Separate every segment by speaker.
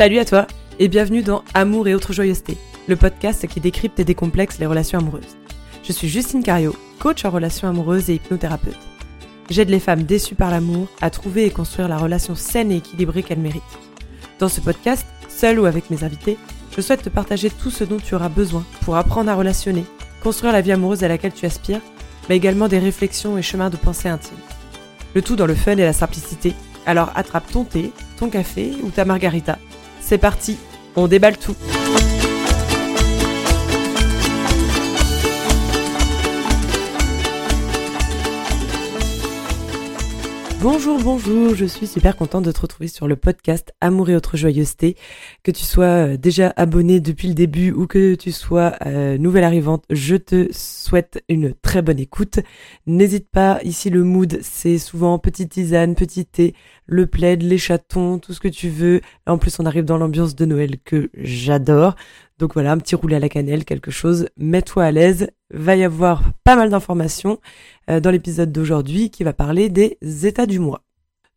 Speaker 1: Salut à toi et bienvenue dans Amour et autres joyeusetés, le podcast qui décrypte et décomplexe les relations amoureuses. Je suis Justine Cario, coach en relations amoureuses et hypnothérapeute. J'aide les femmes déçues par l'amour à trouver et construire la relation saine et équilibrée qu'elles méritent. Dans ce podcast, seul ou avec mes invités, je souhaite te partager tout ce dont tu auras besoin pour apprendre à relationner, construire la vie amoureuse à laquelle tu aspires, mais également des réflexions et chemins de pensée intimes. Le tout dans le fun et la simplicité. Alors attrape ton thé, ton café ou ta margarita. C'est parti, on déballe tout. Bonjour, bonjour, je suis super contente de te retrouver sur le podcast Amour et autres joyeusetés. Que tu sois euh, déjà abonné depuis le début ou que tu sois euh, nouvelle arrivante, je te souhaite une très bonne écoute. N'hésite pas, ici le mood c'est souvent petite tisane, petit thé, le plaid, les chatons, tout ce que tu veux. En plus on arrive dans l'ambiance de Noël que j'adore. Donc voilà, un petit roulé à la cannelle, quelque chose, mets-toi à l'aise, va y avoir pas mal d'informations euh, dans l'épisode d'aujourd'hui qui va parler des états du mois.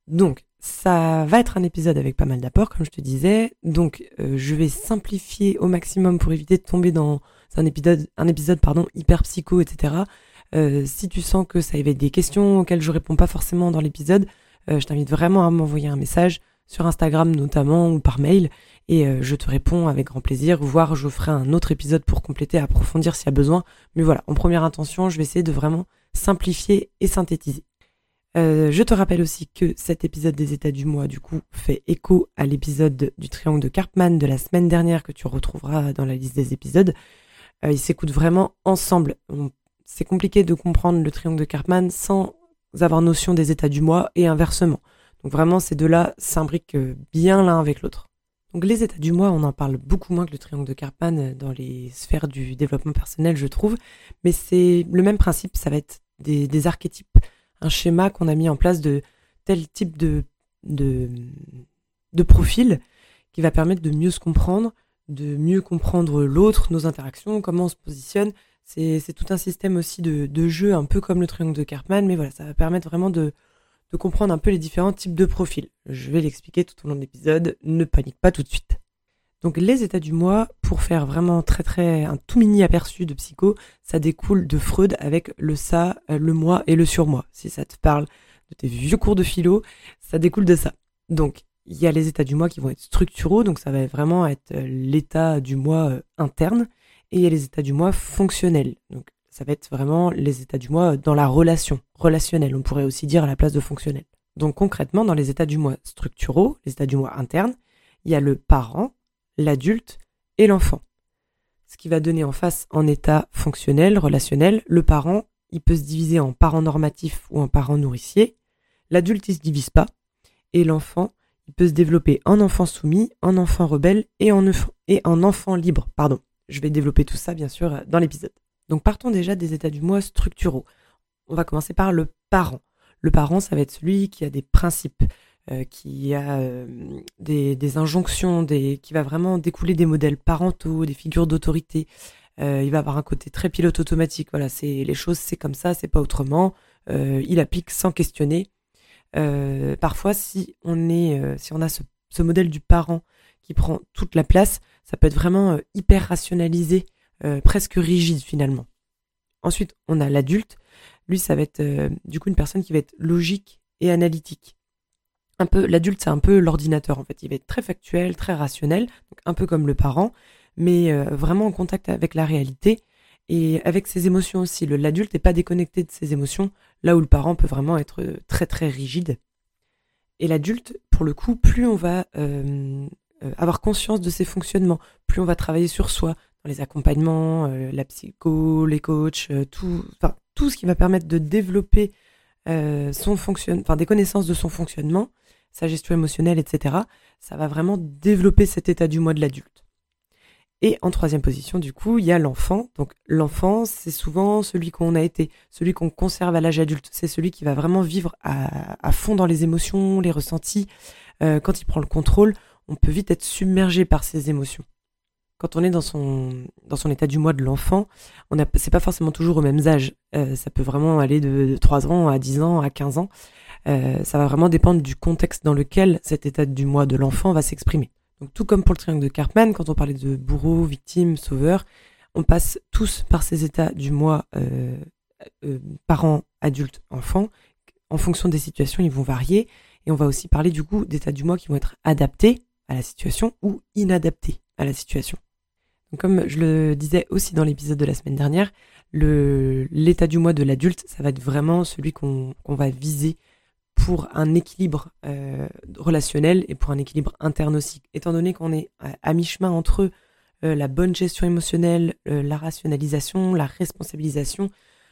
Speaker 1: Donc ça va être un épisode avec pas mal d'apports, comme je te disais. Donc euh, je vais simplifier au maximum pour éviter de tomber dans un épisode, un épisode pardon, hyper psycho, etc. Euh, si tu sens que ça éveille des questions auxquelles je réponds pas forcément dans l'épisode, je t'invite vraiment à m'envoyer un message sur Instagram notamment ou par mail et euh, je te réponds avec grand plaisir, voire je ferai un autre épisode pour compléter, approfondir s'il y a besoin. Mais voilà, en première intention, je vais essayer de vraiment simplifier et synthétiser. Euh, je te rappelle aussi que cet épisode des états du mois, du coup, fait écho à l'épisode du triangle de Karpman de la semaine dernière que tu retrouveras dans la liste des épisodes. Euh, ils s'écoutent vraiment ensemble. C'est compliqué de comprendre le triangle de Karpman sans avoir notion des états du mois et inversement. Donc vraiment, ces deux-là s'imbriquent bien l'un avec l'autre. Donc les états du mois, on en parle beaucoup moins que le triangle de Karpman euh, dans les sphères du développement personnel, je trouve. Mais c'est le même principe, ça va être des, archétypes, un schéma qu'on a mis en place de tel type de, de, profil qui va permettre de mieux se comprendre, de mieux comprendre l'autre, nos interactions, comment on se positionne. C'est tout un système aussi de, de jeu, un peu comme le triangle de Karpman, mais voilà, ça va permettre vraiment de, de comprendre un peu les différents types de profils. Je vais l'expliquer tout au long de l'épisode, ne panique pas tout de suite. Donc les états du moi, pour faire vraiment très très un tout mini aperçu de psycho, ça découle de Freud avec le ça, le moi et le surmoi. Si ça te parle de tes vieux cours de philo, ça découle de ça. Donc il y a les états du moi qui vont être structuraux, donc ça va vraiment être euh, l'état du moi euh, interne, et il y a les états du moi fonctionnels. Ça va être vraiment les états du moi dans la relation, relationnelle, on pourrait aussi dire à la place de fonctionnel. Donc concrètement, dans les états du moi structuraux, les états du moi internes, il y a le parent, l'adulte et l'enfant. Ce qui va donner en face en état fonctionnel, relationnel, le parent, il peut se diviser en parent normatif ou en parent nourricier. L'adulte, il se divise pas. Et l'enfant, il peut se développer en enfant soumis, en enfant rebelle et en, et en enfant libre. Pardon. Je vais développer tout ça, bien sûr, dans l'épisode. Donc partons déjà des états du moi structuraux. On va commencer par le parent. Le parent, ça va être celui qui a des principes, euh, qui a euh, des, injonctions, qui va vraiment découler des modèles parentaux, des figures d'autorité. Euh, il va avoir un côté très pilote automatique. Voilà, c'est les choses, c'est comme ça, c'est pas autrement. il applique sans questionner. parfois, si on est, si on a ce, modèle du parent qui prend toute la place, ça peut être vraiment hyper rationalisé euh, presque rigide finalement. Ensuite, on a l'adulte. Lui, ça va être euh, du coup une personne qui va être logique et analytique. Un peu, l'adulte, c'est un peu l'ordinateur en fait. Il va être très factuel, très rationnel, un peu comme le parent, mais euh, vraiment en contact avec la réalité et avec ses émotions aussi. L'adulte n'est pas déconnecté de ses émotions, là où le parent peut vraiment être très très rigide. Et l'adulte, pour le coup, plus on va avoir conscience de ses fonctionnements, plus on va travailler sur soi, les accompagnements, euh, la psycho, les coachs, euh, tout, tout ce qui va permettre de développer euh, son fonctionnement, enfin des connaissances de son fonctionnement, sa gestion émotionnelle, etc. Ça va vraiment développer cet état du moi de l'adulte. Et en troisième position, du coup, il y a l'enfant. Donc l'enfant, c'est souvent celui qu'on a été, celui qu'on conserve à l'âge adulte. C'est celui qui va vraiment vivre à, à, fond dans les émotions, les ressentis. quand il prend le contrôle, on peut vite être submergé par ses émotions quand on est dans son, état du mois de l'enfant, c'est pas forcément toujours aux mêmes âges. Euh, ça peut vraiment aller de, 3 ans à 10 ans à 15 ans. Euh, ça va vraiment dépendre du contexte dans lequel cet état du mois de l'enfant va s'exprimer. Donc tout comme pour le triangle de Karpman, quand on parlait de bourreau, victime, sauveur, on passe tous par ces états du moi euh, euh, parents, adultes, enfants. En fonction des situations, ils vont varier. Et on va aussi parler du coup d'états du moi qui vont être adaptés à la situation ou inadaptés à la situation. Comme je le disais aussi dans l'épisode de la semaine dernière, l'état du moi de l'adulte, ça va être vraiment celui qu'on va viser pour un équilibre euh, relationnel et pour un équilibre interne aussi. Étant donné qu'on est à, mi-chemin entre euh, la bonne gestion émotionnelle, euh, la rationalisation, la responsabilisation,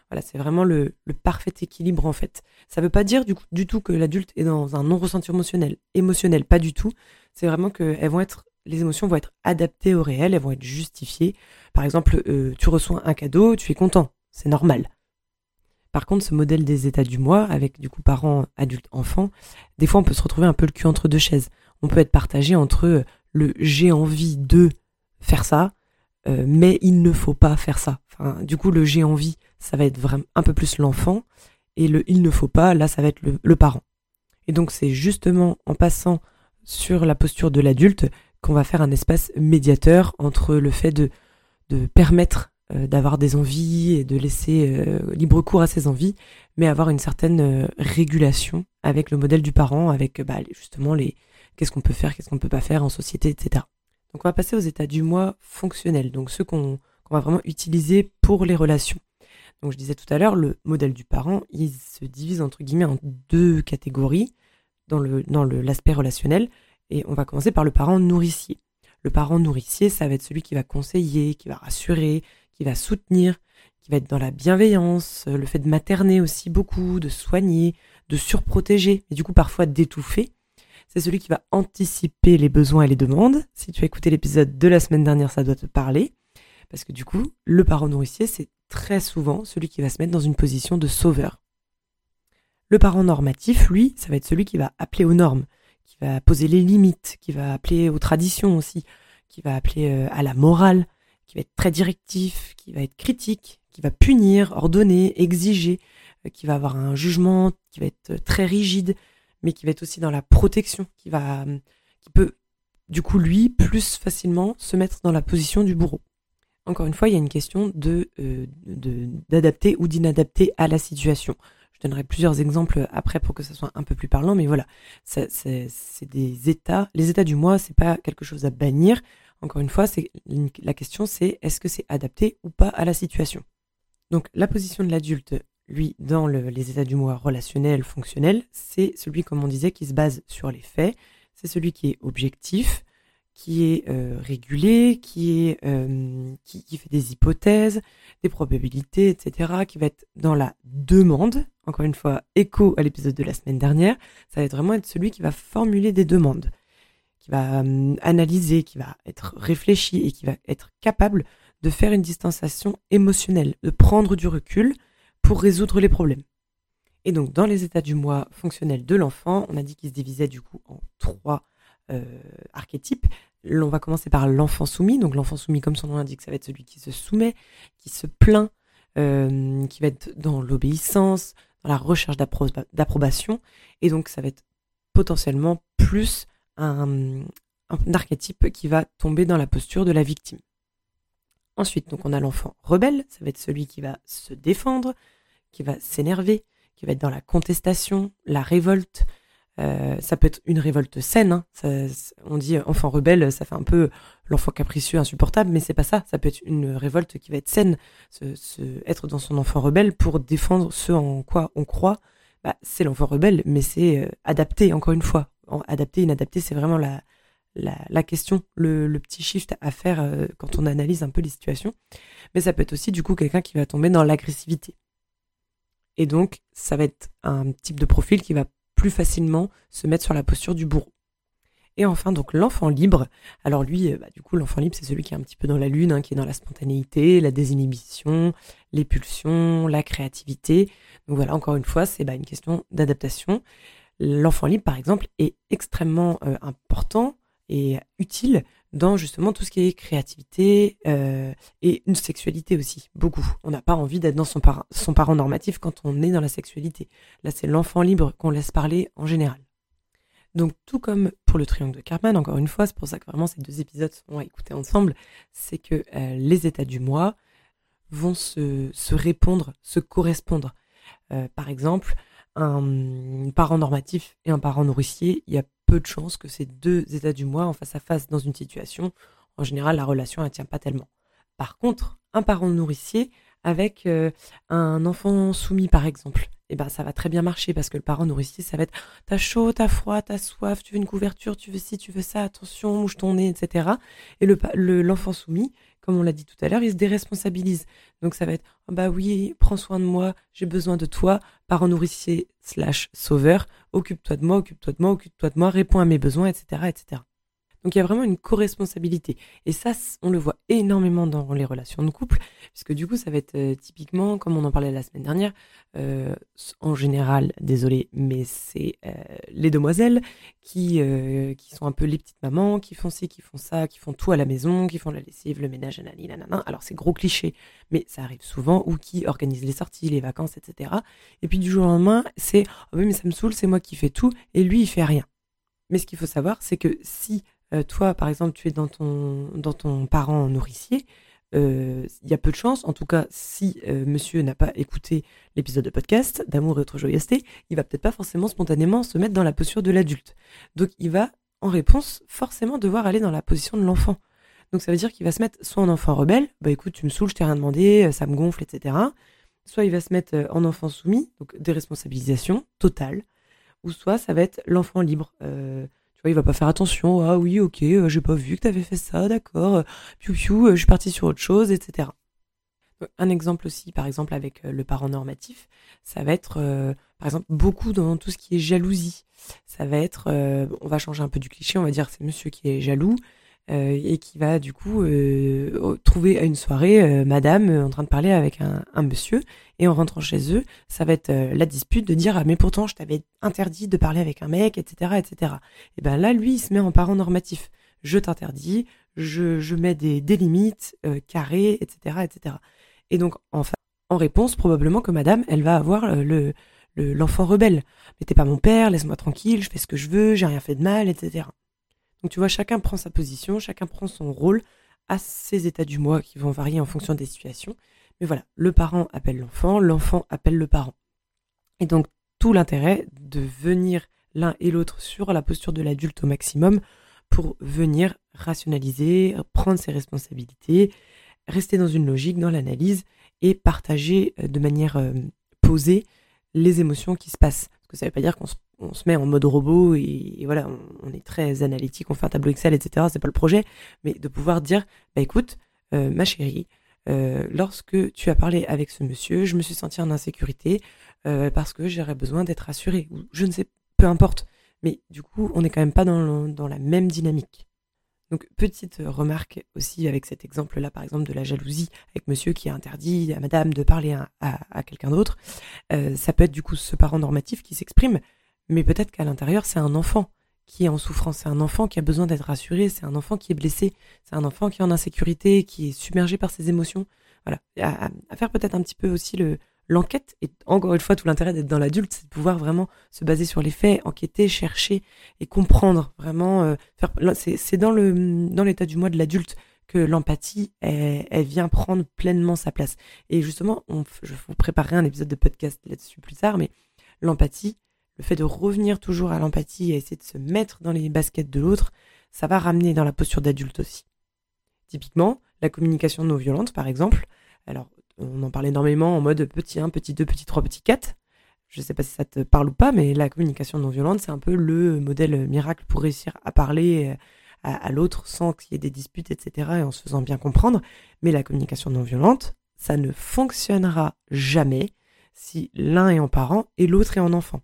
Speaker 1: voilà, c'est vraiment le, parfait équilibre en fait. Ça ne veut pas dire du, du tout que l'adulte est dans un non-ressenti émotionnel, émotionnel, pas du tout. C'est vraiment que elles vont être, les émotions vont être adaptées au réel, elles vont être justifiées. Par exemple, tu reçois un cadeau, tu es content, c'est normal. Par contre, ce modèle des états du moi, avec du coup parents, adultes, enfants, des fois on peut se retrouver un peu le cul entre deux chaises. On peut être partagé entre euh, le j'ai envie de faire ça, euh, mais il ne faut pas faire ça. Du coup, le j'ai envie, ça va être vraiment un peu plus l'enfant, et le il ne faut pas, là, ça va être le parent. Et donc, c'est justement en passant sur la posture de l'adulte qu'on va faire un espace médiateur entre le fait de, permettre euh, d'avoir des envies et de laisser euh, libre cours à ses envies, mais avoir une certaine euh, régulation avec le modèle du parent, avec bah, justement les qu'est-ce qu'on peut faire, qu'est-ce qu'on peut pas faire en société, etc. Donc on va passer aux états du moi fonctionnels, donc ceux qu'on va vraiment utiliser pour les relations. Donc je disais tout à l'heure, le modèle du parent, il se divise entre guillemets en deux catégories dans le dans l'aspect relationnel, et on va commencer par le parent nourricier. Le parent nourricier, ça va être celui qui va conseiller, qui va rassurer, qui va soutenir, qui va être dans la bienveillance, euh, le fait de materner aussi beaucoup, de soigner, de surprotéger, et du coup parfois d'étouffer. C'est celui qui va anticiper les besoins et les demandes. Si tu as écouté l'épisode de la semaine dernière, ça doit te parler. Parce que du coup, le parent nourricier, c'est très souvent celui qui va se mettre dans une position de sauveur. Le parent normatif, lui, ça va être celui qui va appeler aux normes, qui va poser les limites, qui va appeler aux traditions aussi, qui va appeler euh, à la morale, qui va être très directif, qui va être critique, qui va punir, ordonner, exiger, euh, qui va avoir un jugement qui va être euh, très rigide, mais qui va être aussi dans la protection, qui peut, du coup, lui, plus facilement se mettre dans la position du bourreau. Encore une fois, il y a une question de d'adapter ou d'inadapter à la situation. Je donnerai plusieurs exemples après pour que ça soit un peu plus parlant, mais voilà, c'est des états. Les états du moi, c'est pas quelque chose à bannir. Encore une fois, la question c'est est-ce que c'est adapté ou pas à la situation? Donc la position de l'adulte, lui, dans les états du moi relationnel, fonctionnel, c'est celui, comme on disait, qui se base sur les faits. C'est celui qui est objectif, qui est euh, régulé, euh, qui, fait des hypothèses, des probabilités, etc., qui va être dans la demande. Encore une fois, écho à l'épisode de la semaine dernière, ça va vraiment être celui qui va formuler des demandes qui va hum, analyser, qui va être réfléchi et qui va être capable de faire une distanciation émotionnelle, de prendre du recul pour résoudre les problèmes. Et donc, dans les états du moi fonctionnel de l'enfant, on a dit qu'il se divisait du coup en trois euh, archétypes. On va commencer par l'enfant soumis. Donc, l'enfant soumis, comme son nom l'indique, ça va être celui qui se soumet, qui se plaint, euh, qui va être dans l'obéissance, dans la recherche d'approbation. Et donc, ça va être potentiellement plus un, archétype qui va tomber dans la posture de la victime. Ensuite, donc on a l'enfant rebelle, ça va être celui qui va se défendre, qui va s'énerver, qui va être dans la contestation, la révolte. Euh, ça peut être une révolte saine. Hein. on dit enfant rebelle, ça fait un peu l'enfant capricieux, insupportable, mais c'est pas ça. Ça peut être une révolte qui va être saine, se, être dans son enfant rebelle pour défendre ce en quoi on croit. Bah, c'est l'enfant rebelle, mais c'est euh, adapté encore une fois adapté, inadapté, c'est vraiment la, la, question, le, petit shift à faire euh, quand on analyse un peu les situations. Mais ça peut être aussi du coup quelqu'un qui va tomber dans l'agressivité. Et donc, ça va être un type de profil qui va plus facilement se mettre sur la posture du bourreau. Et enfin, donc l'enfant libre. Alors lui, euh, bah, du coup, l'enfant libre, c'est celui qui est un petit peu dans la lune, hein, qui est dans la spontanéité, la désinhibition, les pulsions, la créativité. Donc voilà, encore une fois, c'est bah, une question d'adaptation l'enfant libre, par exemple, est extrêmement euh, important et utile dans justement tout ce qui est créativité euh, et une sexualité aussi, beaucoup. On n'a pas envie d'être dans son, parent normatif quand on est dans la sexualité. Là, c'est l'enfant libre qu'on laisse parler en général. Donc tout comme pour le triangle de Karman, encore une fois, c'est pour ça que vraiment ces deux épisodes sont à écouter ensemble, c'est que euh, les états du moi vont se, répondre, se correspondre. Euh, par exemple, un parent normatif et un parent nourricier, il y a peu de chances que ces deux états du moi en face à face dans une situation, en général la relation ne tient pas tellement. Par contre, un parent nourricier avec euh, un enfant soumis par exemple, eh ben ça va très bien marcher parce que le parent nourricier ça va être t'as chaud, t'as froid, t'as soif, tu veux une couverture, tu veux ci, tu veux ça, attention, mouche ton nez, etc. Et le l'enfant soumis, comme on l'a dit tout à l'heure, il se déresponsabilise. Donc ça va être oh bah oui, prends soin de moi, j'ai besoin de toi, parent nourricier slash sauveur, occupe-toi de moi, occupe-toi de moi, occupe-toi de moi, réponds à mes besoins, etc., etc. Donc il y a vraiment une co-responsabilité. Et ça, on le voit énormément dans les relations de couple, puisque du coup, ça va être euh, typiquement, comme on en parlait la semaine dernière, euh, en général, désolé, mais c'est euh, les demoiselles qui, qui sont un peu les petites mamans, qui font ci, qui font ça, qui font tout à la maison, qui font la lessive, le ménage, nanani, nanana. Alors c'est gros cliché, mais ça arrive souvent, ou qui organisent les sorties, les vacances, etc. Et puis du jour au lendemain, c'est oh oui, mais ça me saoule, c'est moi qui fais tout, et lui, il fait rien. Mais ce qu'il faut savoir, c'est que si euh, toi, par exemple, tu es dans ton, parent nourricier, euh, il y a peu de chance, en tout cas, si euh, monsieur n'a pas écouté l'épisode de podcast d'amour et autre joyeuseté, il va peut-être pas forcément spontanément se mettre dans la posture de l'adulte. Donc il va, en réponse, forcément devoir aller dans la position de l'enfant. Donc ça veut dire qu'il va se mettre soit en enfant rebelle, bah écoute, tu me saoules, je t'ai rien demandé, ça me gonfle, etc. Soit il va se mettre en enfant soumis, donc déresponsabilisation totale, ou soit ça va être l'enfant libre. Euh, il va pas faire attention. Ah oui, ok, euh, j'ai pas vu que t'avais fait ça, d'accord. Euh, piou euh, je suis parti sur autre chose, etc. Un exemple aussi, par exemple avec le parent normatif, ça va être, par exemple, beaucoup dans tout ce qui est jalousie. Ça va être, on va changer un peu du cliché, on va dire c'est monsieur qui est jaloux, euh, et qui va du coup euh, trouver à une soirée euh, madame en train de parler avec un, un, monsieur. Et en rentrant chez eux ça va être la dispute de dire ah mais pourtant je t'avais interdit de parler avec un mec etc etc et ben là lui il se met en parent normatif. Je t'interdis je, je mets des, des limites carrées etc etc et donc en, en réponse probablement que madame elle va avoir le l'enfant rebelle. Mais t'es pas mon père laisse-moi tranquille je fais ce que je veux j'ai rien fait de mal etc donc tu vois, chacun prend sa position, chacun prend son rôle à ses états du moi qui vont varier en fonction des situations. Mais voilà, le parent appelle l'enfant, l'enfant appelle le parent. Et donc tout l'intérêt de venir l'un et l'autre sur la posture de l'adulte au maximum pour venir rationaliser, prendre ses responsabilités, rester dans une logique, dans l'analyse et partager euh, de manière euh, posée les émotions qui se passent. Que ça ne veut pas dire qu'on se met en mode robot et, voilà, on, est très analytique, on fait un tableau Excel, etc. C'est pas le projet, mais de pouvoir dire, bah écoute, euh, ma chérie, euh, lorsque tu as parlé avec ce monsieur, je me suis sentie en insécurité euh, parce que j'aurais besoin d'être rassurée. Je ne sais, peu importe. Mais du coup, on n'est quand même pas dans la même dynamique. Donc, petite remarque aussi avec cet exemple-là, par exemple, de la jalousie avec monsieur qui a interdit à madame de parler à, à quelqu'un d'autre. ça peut être du coup ce parent normatif qui s'exprime, mais peut-être qu'à l'intérieur, c'est un enfant qui est en souffrance, c'est un enfant qui a besoin d'être rassuré, c'est un enfant qui est blessé, c'est un enfant qui est en insécurité, qui est submergé par ses émotions. Voilà, à, faire peut-être un petit peu aussi le l'enquête. Et encore une fois, tout l'intérêt d'être dans l'adulte, c'est de pouvoir vraiment se baser sur les faits, enquêter, chercher et comprendre vraiment. Euh, c'est dans l'état du moi de l'adulte que l'empathie, elle, vient prendre pleinement sa place. Et justement, je vous préparerai un épisode de podcast là-dessus plus tard, mais l'empathie, le fait de revenir toujours à l'empathie et essayer de se mettre dans les baskets de l'autre, ça va ramener dans la posture d'adulte aussi. Typiquement, la communication non violente, par exemple. Alors, on en parle énormément en mode petit 1, petit 2, petit 3, petit 4. Je ne sais pas si ça te parle ou pas, mais la communication non violente, c'est un peu le modèle miracle pour réussir à parler à, à l'autre sans qu'il y ait des disputes, etc., et en se faisant bien comprendre. Mais la communication non violente, ça ne fonctionnera jamais si l'un est en parent et l'autre est en enfant.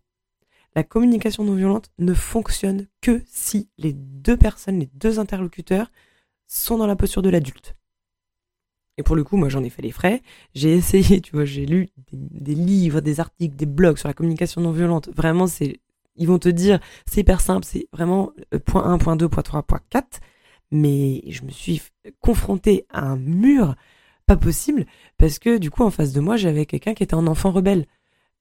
Speaker 1: La communication non violente ne fonctionne que si les deux personnes, les deux interlocuteurs sont dans la posture de l'adulte. Et pour le coup, moi j'en ai fait les frais. J'ai essayé, tu vois, j'ai lu des, livres, des articles, des blogs sur la communication non violente. Vraiment, c'est, ils vont te dire, c'est hyper simple, c'est vraiment euh, point 1, point 2, point 3, point 4. Mais je me suis confrontée à un mur pas possible parce que du coup, en face de moi, j'avais quelqu'un qui était un enfant rebelle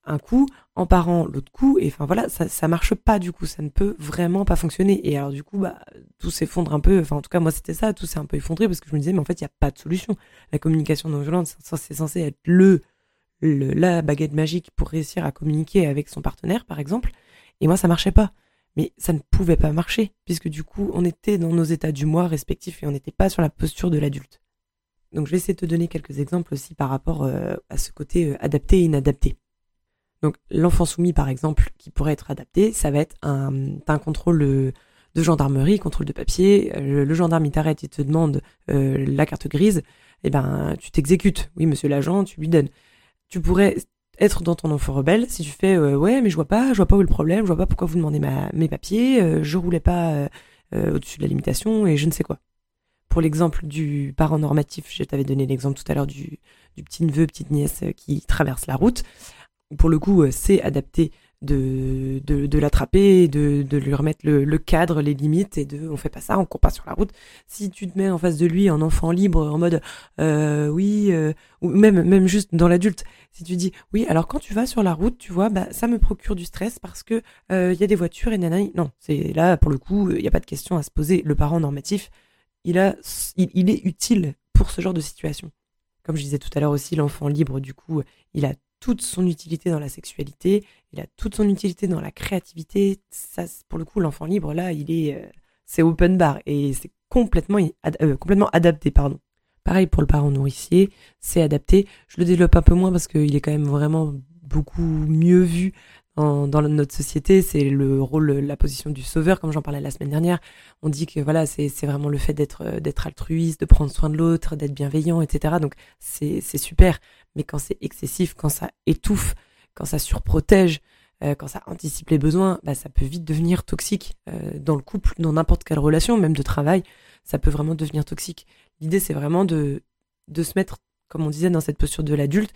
Speaker 1: un coup, en parent l'autre coup, et enfin voilà, ça, ça marche pas du coup, ça ne peut vraiment pas fonctionner. Et alors du coup, bah, tout s'effondre un peu, enfin en tout cas moi c'était ça, tout s'est un peu effondré parce que je me disais, mais en fait il n'y a pas de solution. La communication non violente, c'est censé être le, la baguette magique pour réussir à communiquer avec son partenaire, par exemple. Et moi ça marchait pas. Mais ça ne pouvait pas marcher, puisque du coup on était dans nos états du moi respectifs et on n'était pas sur la posture de l'adulte. Donc je vais essayer de te donner quelques exemples aussi par rapport euh, à ce côté euh, adapté et inadapté. Donc l'enfant soumis par exemple qui pourrait être adapté, ça va être un, un contrôle de gendarmerie, contrôle de papier, euh, le gendarme il t'arrête, il te demande la carte grise, et eh ben tu t'exécutes. Oui monsieur l'agent, tu lui donnes. Tu pourrais être dans ton enfant rebelle si tu fais ouais mais je vois pas, je vois pas où est le problème, je vois pas pourquoi vous demandez ma, mes papiers, je roulais pas au-dessus de la limitation et je ne sais quoi pour l'exemple du parent normatif, je t'avais donné l'exemple tout à l'heure du, petit neveu, petite nièce euh, qui traverse la route. Pour le coup, euh, c'est adapté de, de, l'attraper, de, de lui remettre le, cadre, les limites, et de on fait pas ça, on court pas sur la route. Si tu te mets en face de lui en enfant libre, en mode euh, oui, ou même même juste dans l'adulte, si tu dis oui, alors quand tu vas sur la route, tu vois, bah ça me procure du stress parce que il y a des voitures et nanani. Non, c'est là pour le coup, il n'y a pas de question à se poser. Le parent normatif, il, a, il, est utile pour ce genre de situation. Comme je disais tout à l'heure aussi, l'enfant libre, du coup, il a toute son utilité dans la sexualité, il a toute son utilité dans la créativité. Ça, pour le coup, l'enfant libre, là, il est, euh, c'est open bar et c'est complètement, euh, complètement adapté, pardon. Pareil pour le parent nourricier, c'est adapté. Je le développe un peu moins parce qu'il est quand même vraiment beaucoup mieux vu dans notre société, c'est le rôle, la position du sauveur, comme j'en parlais la semaine dernière. On dit que voilà, c'est vraiment le fait d'être d'être altruiste, de prendre soin de l'autre, d'être bienveillant, etc. Donc c'est super. Mais quand c'est excessif, quand ça étouffe, quand ça surprotège, euh, quand ça anticipe les besoins, bah, ça peut vite devenir toxique euh, dans le couple, dans n'importe quelle relation, même de travail. Ça peut vraiment devenir toxique. L'idée, c'est vraiment de de se mettre, comme on disait, dans cette posture de l'adulte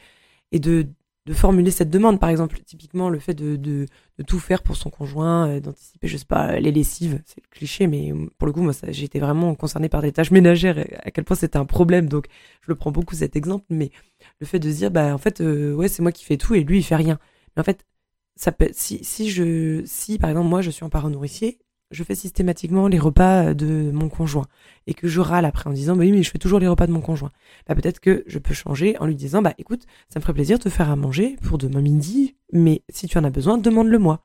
Speaker 1: et de de formuler cette demande. Par exemple, typiquement, le fait de, de, de tout faire pour son conjoint, euh, d'anticiper, je sais pas, les lessives, c'est le cliché, mais pour le coup, moi, été vraiment concernée par des tâches ménagères, à quel point c'était un problème, donc je le prends beaucoup cet exemple, mais le fait de dire, bah, en fait, euh, ouais, c'est moi qui fais tout et lui, il fait rien. Mais en fait, ça peut, si, si je, si, par exemple, moi, je suis un parent nourricier, je fais systématiquement les repas de mon conjoint et que je râle après en disant bah oui mais je fais toujours les repas de mon conjoint. Bah peut-être que je peux changer en lui disant bah écoute, ça me ferait plaisir de te faire à manger pour demain midi, mais si tu en as besoin, demande-le moi.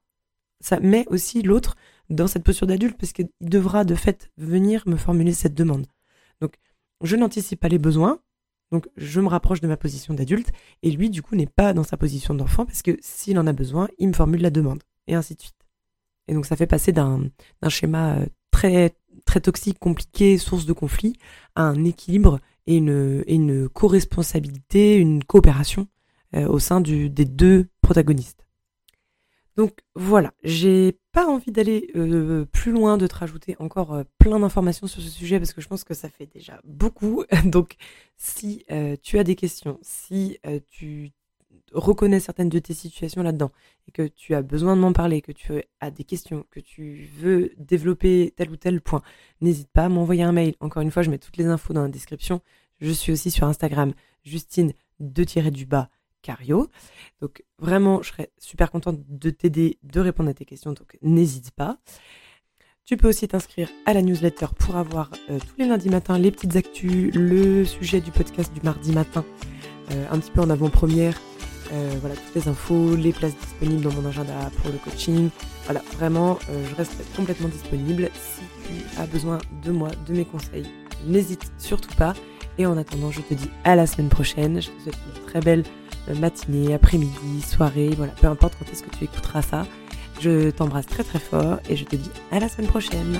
Speaker 1: Ça met aussi l'autre dans cette posture d'adulte parce qu'il devra de fait venir me formuler cette demande. Donc je n'anticipe pas les besoins, donc je me rapproche de ma position d'adulte et lui du coup n'est pas dans sa position d'enfant parce que s'il en a besoin, il me formule la demande et ainsi de suite. Et donc ça fait passer d'un schéma euh, très très toxique, compliqué, source de conflit, à un équilibre et une, et une co-responsabilité, une coopération euh, au sein des deux protagonistes. Donc voilà, j'ai pas envie d'aller euh, plus loin, de te rajouter encore plein d'informations sur ce sujet parce que je pense que ça fait déjà beaucoup. Donc si tu as des questions, si tu reconnais certaines de tes situations là-dedans et que tu as besoin de m'en parler, que tu as des questions, que tu veux développer tel ou tel point, n'hésite pas à m'envoyer un mail. Encore une fois, je mets toutes les infos dans la description. Je suis aussi sur Instagram, Justine de tirer du bas Cario. Donc vraiment, je serais super contente de t'aider, de répondre à tes questions. Donc n'hésite pas. Tu peux aussi t'inscrire à la newsletter pour avoir euh, tous les lundis matins les petites actus, le sujet du podcast du mardi matin, euh, un petit peu en avant-première, voilà, toutes les infos, les places disponibles dans mon agenda pour le coaching. Voilà, vraiment, euh, je reste complètement disponible. Si tu as besoin de moi, de mes conseils, n'hésite surtout pas. Et en attendant, je te dis à la semaine prochaine. Je te souhaite une très belle euh, matinée, après-midi, soirée, voilà, peu importe quand est-ce que tu écouteras ça. Je t'embrasse très très fort et je te dis à la semaine prochaine.